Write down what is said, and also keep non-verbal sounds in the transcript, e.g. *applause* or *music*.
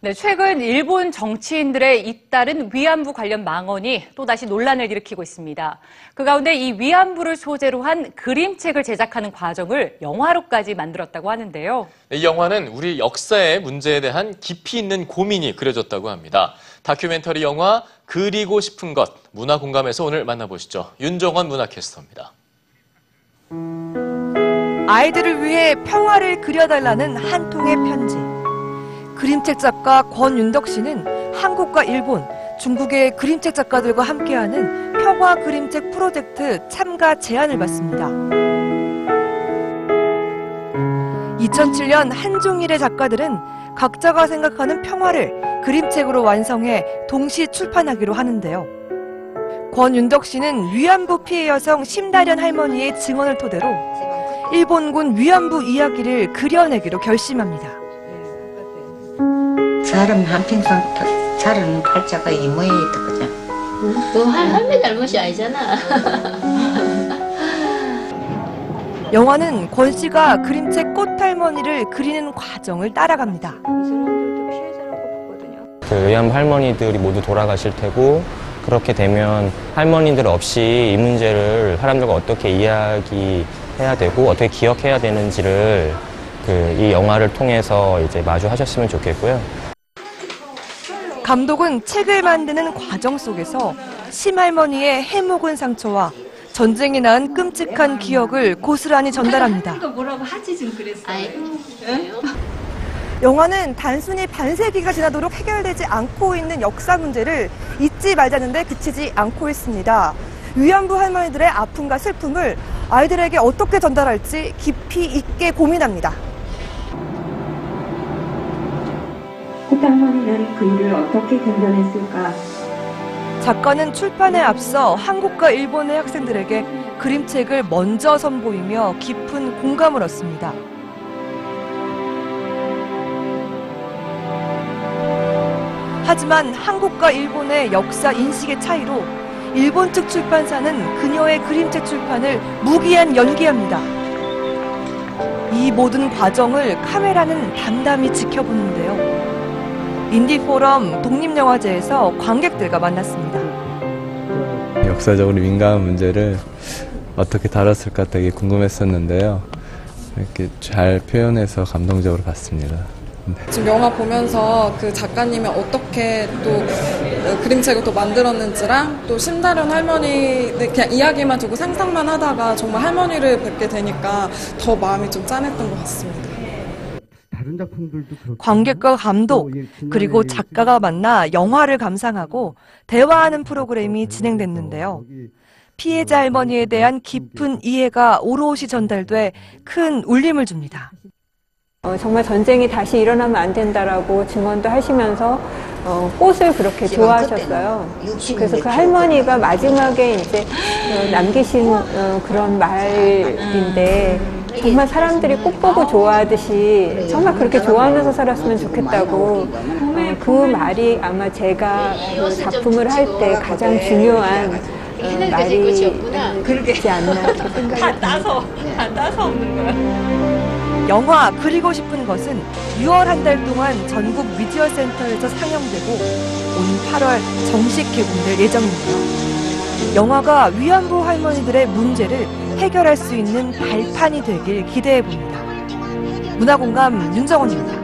네, 최근 일본 정치인들의 잇따른 위안부 관련 망언이 또다시 논란을 일으키고 있습니다. 그 가운데 이 위안부를 소재로 한 그림책을 제작하는 과정을 영화로까지 만들었다고 하는데요. 이 영화는 우리 역사의 문제에 대한 깊이 있는 고민이 그려졌다고 합니다. 다큐멘터리 영화 그리고 싶은 것 문화 공감에서 오늘 만나보시죠. 윤정원 문화캐스터입니다. 아이들을 위해 평화를 그려달라는 한 통의 편지. 그림책 작가 권윤덕 씨는 한국과 일본, 중국의 그림책 작가들과 함께하는 평화 그림책 프로젝트 참가 제안을 받습니다. 2007년 한종일의 작가들은 각자가 생각하는 평화를 그림책으로 완성해 동시 출판하기로 하는데요. 권윤덕 씨는 위안부 피해 여성 심다련 할머니의 증언을 토대로 일본군 위안부 이야기를 그려내기로 결심합니다. 사람 한평생 자르는 팔자가 이 모양이 있거든. 그 할, 할매 잘못이 아니잖아. *laughs* 영화는 권 씨가 그림책 꽃할머니를 그리는 과정을 따라갑니다. 그 의안부 할머니들이 모두 돌아가실 테고 그렇게 되면 할머니들 없이 이 문제를 사람들과 어떻게 이야기해야 되고 어떻게 기억해야 되는지를 그 이 영화를 통해서 이제 마주하셨으면 좋겠고요. 감독은 책을 만드는 과정 속에서 심할머니의 해묵은 상처와 전쟁이 낳은 끔찍한 기억을 고스란히 전달합니다. 영화는 단순히 반세기가 지나도록 해결되지 않고 있는 역사 문제를 잊지 말자는데 그치지 않고 있습니다. 위안부 할머니들의 아픔과 슬픔을 아이들에게 어떻게 전달할지 깊이 있게 고민합니다. 꽃할머니는 그 일을 어떻게 견뎌냈을까? 작가는 출판에 앞서 한국과 일본의 학생들에게 그림책을 먼저 선보이며 깊은 공감을 얻습니다. 하지만 한국과 일본의 역사 인식의 차이로 일본 측 출판사는 그녀의 그림책 출판을 무기한 연기합니다. 이 모든 과정을 카메라는 담담히 지켜보는데요. 인디포럼 독립영화제에서 관객들과 만났습니다. 역사적으로 민감한 문제를 어떻게 다뤘을까 되게 궁금했었는데요. 이렇게 잘 표현해서 감동적으로 봤습니다. 지금 영화 보면서 그 작가님이 어떻게 또 어, 그림책을 또 만들었는지랑 또 심다련 할머니 그냥 이야기만 두고 상상만 하다가 정말 할머니를 뵙게 되니까 더 마음이 좀 짠했던 것 같습니다. 관객과 감독 그리고 작가가 만나 영화를 감상하고 대화하는 프로그램이 진행됐는데요. 피해자 할머니에 대한 깊은 이해가 오롯이 전달돼 큰 울림을 줍니다. 어, 정말 전쟁이 다시 일어나면 안 된다라고 증언도 하시면서 어, 꽃을 그렇게 좋아하셨어요. 그래서 그 할머니가 마지막에 이제 어, 남기신 어, 그런 말인데 정말 사람들이 꽃 보고 좋아하듯이 정말 그렇게 좋아하면서 살았으면 좋겠다고 어, 그 말이 아마 제가 그 작품을 할 때 가장 중요한 어, 말이지 않나 이렇게 생각이 듭니다. 영화 그리고 싶은 것은 6월 한 달 동안 전국 미디어 센터에서 상영되고 온 8월 정식 개봉될 예정입니다. 영화가 위안부 할머니들의 문제를 해결할 수 있는 발판이 되길 기대해 봅니다. 문화공감 윤정원입니다.